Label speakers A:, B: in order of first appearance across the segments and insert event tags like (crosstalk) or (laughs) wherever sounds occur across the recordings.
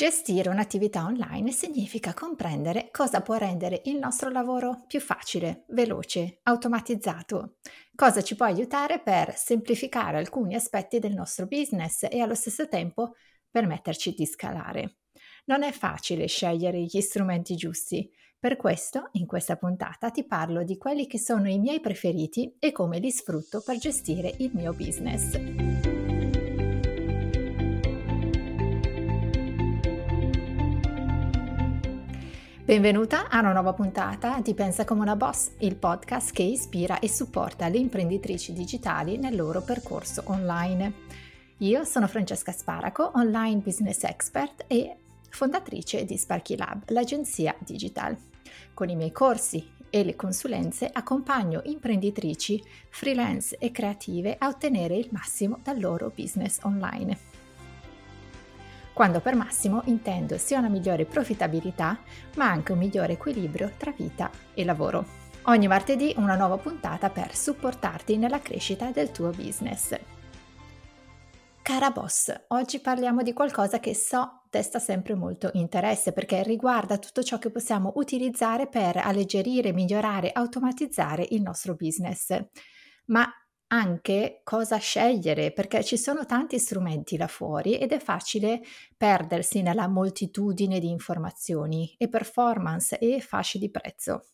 A: Gestire un'attività online significa comprendere cosa può rendere il nostro lavoro più facile, veloce, automatizzato, cosa ci può aiutare per semplificare alcuni aspetti del nostro business e allo stesso tempo permetterci di scalare. Non è facile scegliere gli strumenti giusti, per questo in questa puntata ti parlo di quelli che sono i miei preferiti e come li sfrutto per gestire il mio business. Benvenuta a una nuova puntata di Pensa come una boss, il podcast che ispira e supporta le imprenditrici digitali nel loro percorso online. Io sono Francesca Sparaco, online business expert e fondatrice di Sparky Lab, l'agenzia digital. Con i miei corsi e le consulenze accompagno imprenditrici, freelance e creative a ottenere il massimo dal loro business online quando per massimo intendo sia una migliore profittabilità, ma anche un migliore equilibrio tra vita e lavoro. Ogni martedì una nuova puntata per supportarti nella crescita del tuo business. Cara boss, oggi parliamo di qualcosa che so desta sempre molto interesse perché riguarda tutto ciò che possiamo utilizzare per alleggerire, migliorare, automatizzare il nostro business. Ma anche cosa scegliere, perché ci sono tanti strumenti là fuori ed è facile perdersi nella moltitudine di informazioni e performance e fasce di prezzo.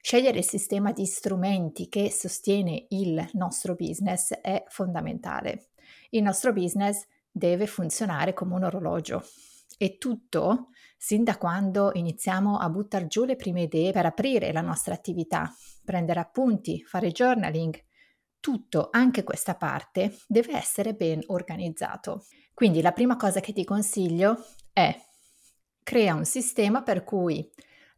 A: Scegliere il sistema di strumenti che sostiene il nostro business è fondamentale. Il nostro business deve funzionare come un orologio e tutto sin da quando iniziamo a buttare giù le prime idee per aprire la nostra attività, prendere appunti, fare journaling, tutto, anche questa parte, deve essere ben organizzato. Quindi la prima cosa che ti consiglio è crea un sistema per cui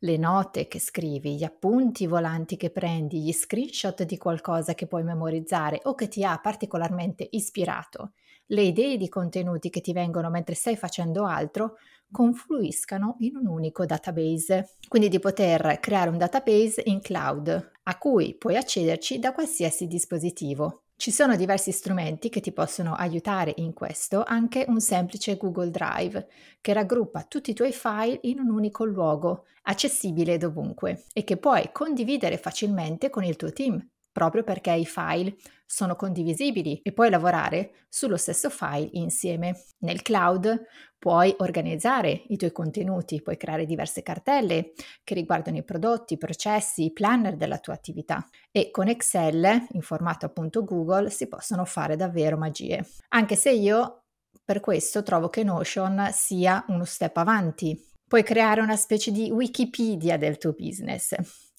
A: le note che scrivi, gli appunti volanti che prendi, gli screenshot di qualcosa che puoi memorizzare o che ti ha particolarmente ispirato, le idee di contenuti che ti vengono mentre stai facendo altro, confluiscano in un unico database. Quindi di poter creare un database in cloud a cui puoi accederci da qualsiasi dispositivo. Ci sono diversi strumenti che ti possono aiutare in questo, anche un semplice Google Drive che raggruppa tutti i tuoi file in un unico luogo, accessibile dovunque e che puoi condividere facilmente con il tuo team proprio perché i file sono condivisibili e puoi lavorare sullo stesso file insieme. Nel cloud puoi organizzare i tuoi contenuti, puoi creare diverse cartelle che riguardano i prodotti, i processi, i planner della tua attività e con Excel in formato appunto Google si possono fare davvero magie. Anche se io per questo trovo che Notion sia uno step avanti Puoi creare una specie di Wikipedia del tuo business,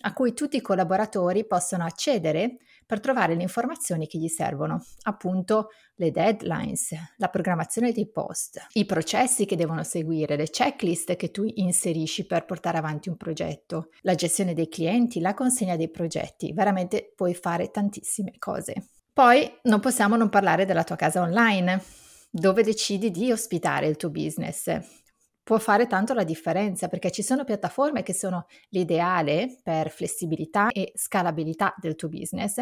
A: a cui tutti i collaboratori possono accedere per trovare le informazioni che gli servono, appunto le deadlines, la programmazione dei post, i processi che devono seguire, le checklist che tu inserisci per portare avanti un progetto, la gestione dei clienti, la consegna dei progetti, veramente puoi fare tantissime cose. Poi non possiamo non parlare della tua casa online, dove decidi di ospitare il tuo business può fare tanto la differenza perché ci sono piattaforme che sono l'ideale per flessibilità e scalabilità del tuo business,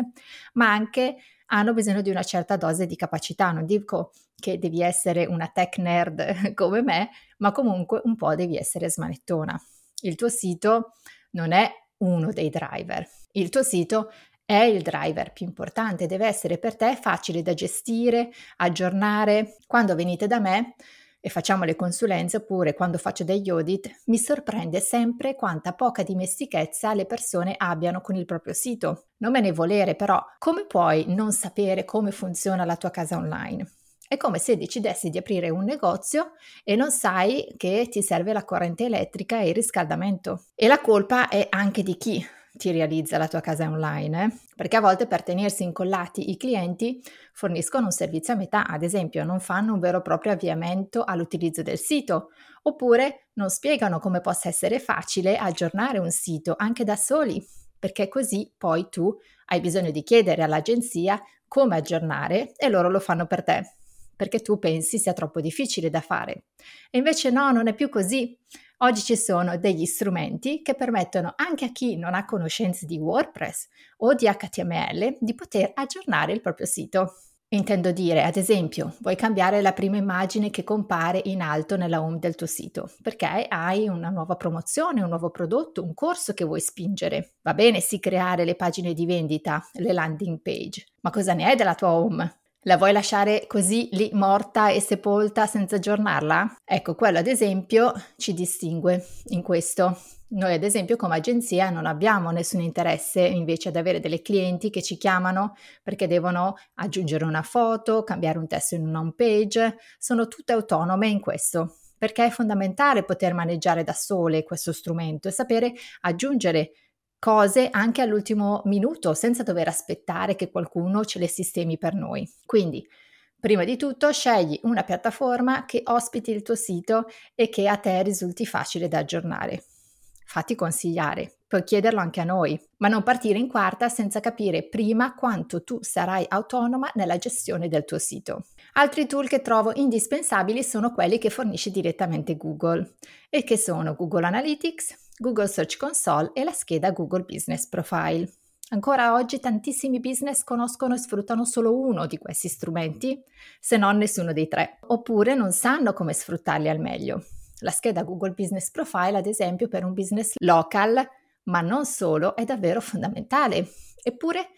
A: ma anche hanno bisogno di una certa dose di capacità. Non dico che devi essere una tech nerd (laughs) come me, ma comunque un po' devi essere smanettona. Il tuo sito non è uno dei driver. Il tuo sito è il driver più importante, deve essere per te facile da gestire, aggiornare. Quando venite da me, e facciamo le consulenze oppure quando faccio degli audit, mi sorprende sempre quanta poca dimestichezza le persone abbiano con il proprio sito. Non me ne volere però, come puoi non sapere come funziona la tua casa online? È come se decidessi di aprire un negozio e non sai che ti serve la corrente elettrica e il riscaldamento. E la colpa è anche di chi? Ti realizza la tua casa online, eh? perché a volte per tenersi incollati i clienti forniscono un servizio a metà, ad esempio non fanno un vero e proprio avviamento all'utilizzo del sito, oppure non spiegano come possa essere facile aggiornare un sito anche da soli, perché così poi tu hai bisogno di chiedere all'agenzia come aggiornare e loro lo fanno per te perché tu pensi sia troppo difficile da fare. E invece no, non è più così. Oggi ci sono degli strumenti che permettono anche a chi non ha conoscenze di WordPress o di HTML di poter aggiornare il proprio sito. Intendo dire, ad esempio, vuoi cambiare la prima immagine che compare in alto nella home del tuo sito, perché hai una nuova promozione, un nuovo prodotto, un corso che vuoi spingere. Va bene sì creare le pagine di vendita, le landing page, ma cosa ne è della tua home? La vuoi lasciare così lì morta e sepolta senza aggiornarla? Ecco, quello ad esempio ci distingue in questo. Noi ad esempio come agenzia non abbiamo nessun interesse invece ad avere delle clienti che ci chiamano perché devono aggiungere una foto, cambiare un testo in una home page, sono tutte autonome in questo perché è fondamentale poter maneggiare da sole questo strumento e sapere aggiungere cose anche all'ultimo minuto senza dover aspettare che qualcuno ce le sistemi per noi. Quindi, prima di tutto, scegli una piattaforma che ospiti il tuo sito e che a te risulti facile da aggiornare. Fatti consigliare, puoi chiederlo anche a noi, ma non partire in quarta senza capire prima quanto tu sarai autonoma nella gestione del tuo sito. Altri tool che trovo indispensabili sono quelli che fornisce direttamente Google e che sono Google Analytics, Google Search Console e la scheda Google Business Profile. Ancora oggi tantissimi business conoscono e sfruttano solo uno di questi strumenti, se non nessuno dei tre, oppure non sanno come sfruttarli al meglio. La scheda Google Business Profile, ad esempio, per un business local, ma non solo, è davvero fondamentale. Eppure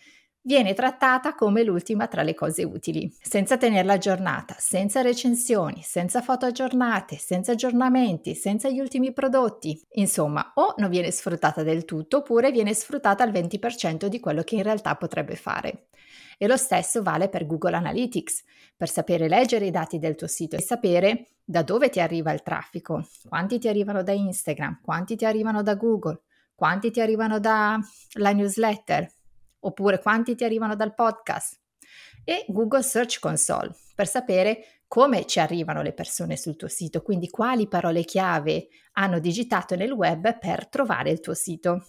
A: viene trattata come l'ultima tra le cose utili, senza tenerla aggiornata, senza recensioni, senza foto aggiornate, senza aggiornamenti, senza gli ultimi prodotti. Insomma, o non viene sfruttata del tutto oppure viene sfruttata al 20% di quello che in realtà potrebbe fare. E lo stesso vale per Google Analytics, per sapere leggere i dati del tuo sito e sapere da dove ti arriva il traffico, quanti ti arrivano da Instagram, quanti ti arrivano da Google, quanti ti arrivano dalla newsletter, oppure quanti ti arrivano dal podcast e Google Search Console per sapere come ci arrivano le persone sul tuo sito, quindi quali parole chiave hanno digitato nel web per trovare il tuo sito.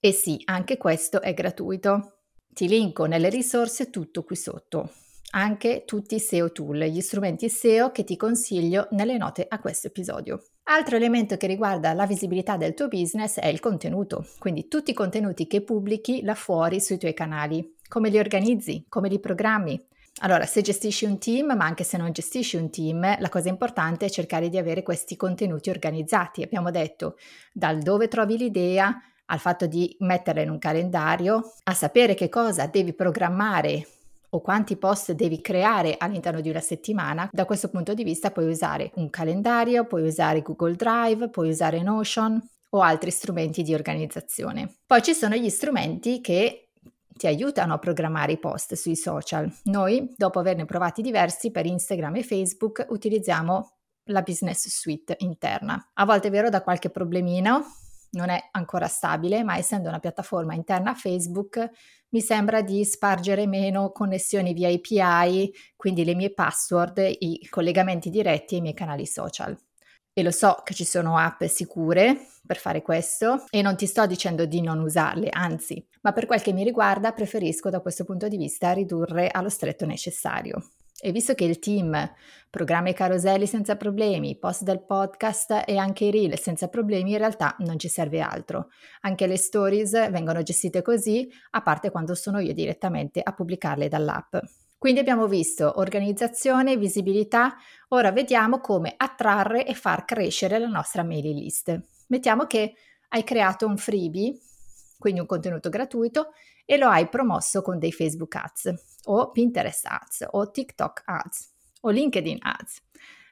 A: E sì, anche questo è gratuito. Ti linko nelle risorse tutto qui sotto, anche tutti i SEO tool, gli strumenti SEO che ti consiglio nelle note a questo episodio. Altro elemento che riguarda la visibilità del tuo business è il contenuto, quindi tutti i contenuti che pubblichi là fuori sui tuoi canali, come li organizzi, come li programmi. Allora, se gestisci un team, ma anche se non gestisci un team, la cosa importante è cercare di avere questi contenuti organizzati. Abbiamo detto dal dove trovi l'idea al fatto di metterla in un calendario, a sapere che cosa devi programmare o quanti post devi creare all'interno di una settimana, da questo punto di vista puoi usare un calendario, puoi usare Google Drive, puoi usare Notion o altri strumenti di organizzazione. Poi ci sono gli strumenti che ti aiutano a programmare i post sui social. Noi, dopo averne provati diversi per Instagram e Facebook, utilizziamo la Business Suite interna. A volte è vero da qualche problemino, non è ancora stabile, ma essendo una piattaforma interna a Facebook, mi sembra di spargere meno connessioni via API, quindi le mie password, i collegamenti diretti ai miei canali social. E lo so che ci sono app sicure per fare questo e non ti sto dicendo di non usarle, anzi, ma per quel che mi riguarda preferisco da questo punto di vista ridurre allo stretto necessario. E visto che il team programma i caroselli senza problemi, post del podcast e anche i reel senza problemi, in realtà non ci serve altro. Anche le stories vengono gestite così, a parte quando sono io direttamente a pubblicarle dall'app. Quindi abbiamo visto organizzazione, visibilità, ora vediamo come attrarre e far crescere la nostra mailing list. Mettiamo che hai creato un freebie, quindi un contenuto gratuito, e lo hai promosso con dei Facebook Ads o Pinterest Ads o TikTok Ads o LinkedIn Ads.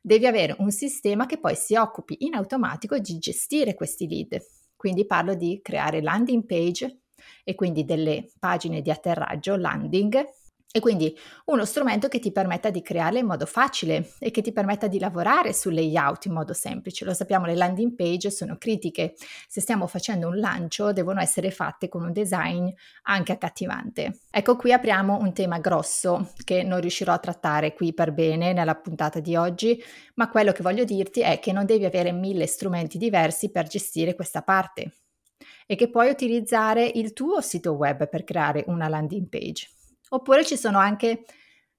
A: Devi avere un sistema che poi si occupi in automatico di gestire questi lead. Quindi parlo di creare landing page e quindi delle pagine di atterraggio landing e quindi uno strumento che ti permetta di crearle in modo facile e che ti permetta di lavorare sul layout in modo semplice. Lo sappiamo, le landing page sono critiche. Se stiamo facendo un lancio, devono essere fatte con un design anche accattivante. Ecco, qui apriamo un tema grosso che non riuscirò a trattare qui per bene nella puntata di oggi, ma quello che voglio dirti è che non devi avere mille strumenti diversi per gestire questa parte e che puoi utilizzare il tuo sito web per creare una landing page. Oppure ci sono anche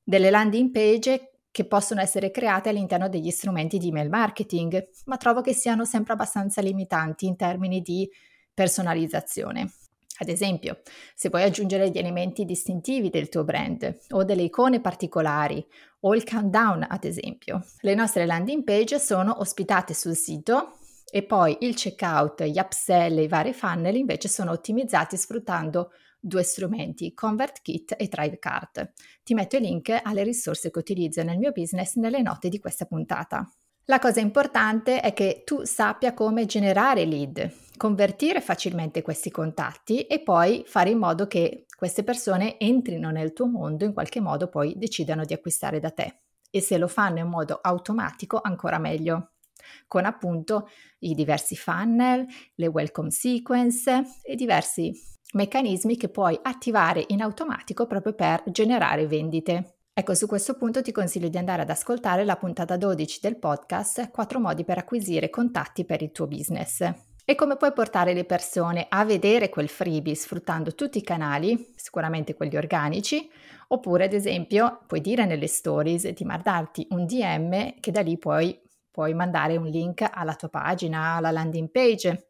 A: delle landing page che possono essere create all'interno degli strumenti di email marketing, ma trovo che siano sempre abbastanza limitanti in termini di personalizzazione. Ad esempio, se vuoi aggiungere gli elementi distintivi del tuo brand o delle icone particolari o il countdown, ad esempio. Le nostre landing page sono ospitate sul sito e poi il checkout, gli upsell e i vari funnel invece sono ottimizzati sfruttando due strumenti, ConvertKit e ThriveCart. Ti metto i link alle risorse che utilizzo nel mio business nelle note di questa puntata. La cosa importante è che tu sappia come generare lead, convertire facilmente questi contatti e poi fare in modo che queste persone entrino nel tuo mondo, in qualche modo poi decidano di acquistare da te. E se lo fanno in modo automatico, ancora meglio, con appunto i diversi funnel, le welcome sequence e diversi meccanismi che puoi attivare in automatico proprio per generare vendite. Ecco, su questo punto ti consiglio di andare ad ascoltare la puntata 12 del podcast 4 modi per acquisire contatti per il tuo business. E come puoi portare le persone a vedere quel freebie sfruttando tutti i canali, sicuramente quelli organici, oppure ad esempio puoi dire nelle stories di mandarti un DM che da lì poi puoi mandare un link alla tua pagina, alla landing page,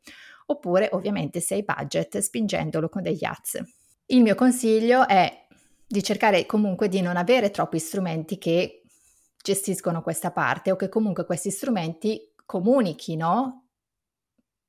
A: oppure ovviamente se hai budget spingendolo con degli ads. Il mio consiglio è di cercare comunque di non avere troppi strumenti che gestiscono questa parte o che comunque questi strumenti comunichino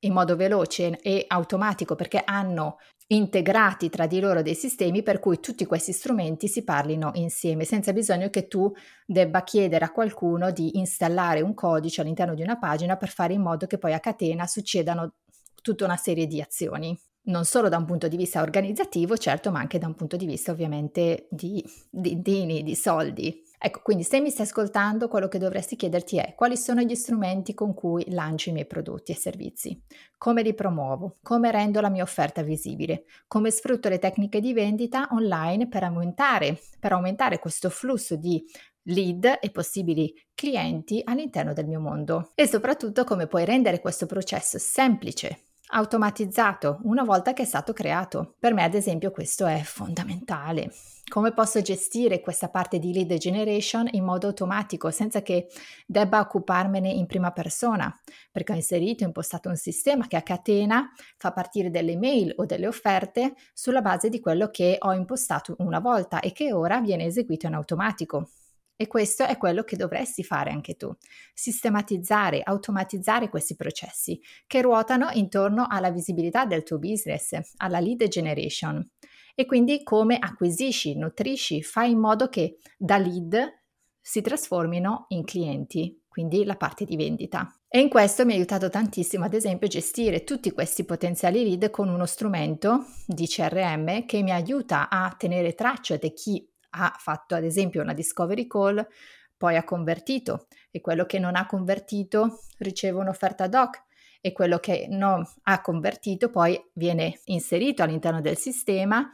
A: in modo veloce e automatico perché hanno integrati tra di loro dei sistemi per cui tutti questi strumenti si parlino insieme senza bisogno che tu debba chiedere a qualcuno di installare un codice all'interno di una pagina per fare in modo che poi a catena succedano tutta una serie di azioni non solo da un punto di vista organizzativo, certo, ma anche da un punto di vista ovviamente di dindini, di soldi. Ecco, quindi se mi stai ascoltando, quello che dovresti chiederti è quali sono gli strumenti con cui lancio i miei prodotti e servizi, come li promuovo, come rendo la mia offerta visibile, come sfrutto le tecniche di vendita online per aumentare, per aumentare questo flusso di lead e possibili clienti all'interno del mio mondo? E soprattutto come puoi rendere questo processo semplice automatizzato una volta che è stato creato. Per me, ad esempio, questo è fondamentale. Come posso gestire questa parte di lead generation in modo automatico senza che debba occuparmene in prima persona? Perché ho inserito, impostato un sistema che a catena fa partire delle mail o delle offerte sulla base di quello che ho impostato una volta e che ora viene eseguito in automatico. E questo è quello che dovresti fare anche tu, sistematizzare, automatizzare questi processi che ruotano intorno alla visibilità del tuo business, alla lead generation. E quindi come acquisisci, nutrisci, fai in modo che da lead si trasformino in clienti, quindi la parte di vendita. E in questo mi ha aiutato tantissimo, ad esempio, gestire tutti questi potenziali lead con uno strumento di CRM che mi aiuta a tenere traccia di chi ha fatto ad esempio una discovery call, poi ha convertito e quello che non ha convertito riceve un'offerta doc e quello che non ha convertito poi viene inserito all'interno del sistema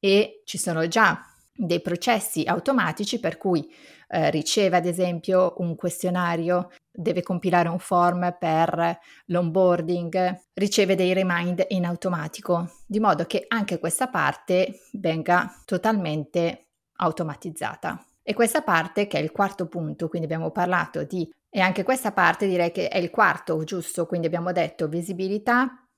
A: e ci sono già dei processi automatici per cui eh, riceve ad esempio un questionario, deve compilare un form per l'onboarding, riceve dei remind in automatico, di modo che anche questa parte venga totalmente automatizzata. E questa parte, che è il quarto punto, quindi abbiamo parlato di, e anche questa parte direi che è il quarto, giusto? Quindi abbiamo detto visibilità,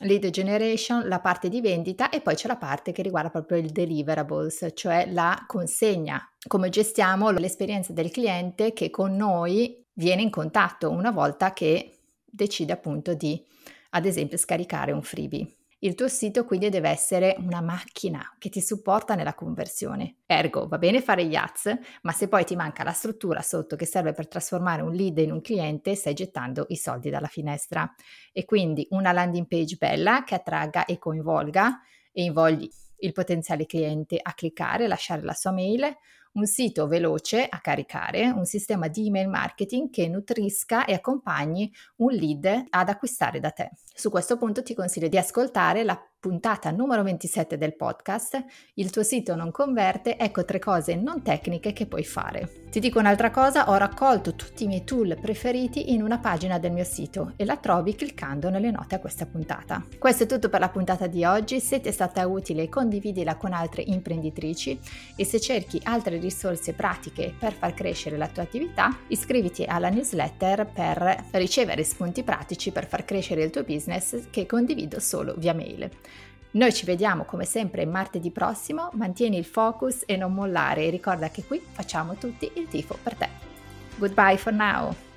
A: lead generation, la parte di vendita e poi c'è la parte che riguarda proprio il deliverables, cioè la consegna, come gestiamo l'esperienza del cliente che con noi viene in contatto una volta che decide appunto di, ad esempio, scaricare un freebie. Il tuo sito quindi deve essere una macchina che ti supporta nella conversione. Ergo, va bene fare gli ads, ma se poi ti manca la struttura sotto che serve per trasformare un lead in un cliente, stai gettando i soldi dalla finestra. E quindi una landing page bella che attragga e coinvolga e invogli il potenziale cliente a cliccare, lasciare la sua mail, un sito veloce a caricare, un sistema di email marketing che nutrisca e accompagni un lead ad acquistare da te. Su questo punto ti consiglio di ascoltare la puntata numero 27 del podcast, il tuo sito non converte, ecco tre cose non tecniche che puoi fare. Ti dico un'altra cosa, ho raccolto tutti i miei tool preferiti in una pagina del mio sito e la trovi cliccando nelle note a questa puntata. Questo è tutto per la puntata di oggi, se ti è stata utile condividila con altre imprenditrici e se cerchi altre risorse pratiche per far crescere la tua attività, iscriviti alla newsletter per ricevere spunti pratici per far crescere il tuo business che condivido solo via mail. Noi ci vediamo come sempre martedì prossimo, mantieni il focus e non mollare e ricorda che qui facciamo tutti il tifo per te. Goodbye for now!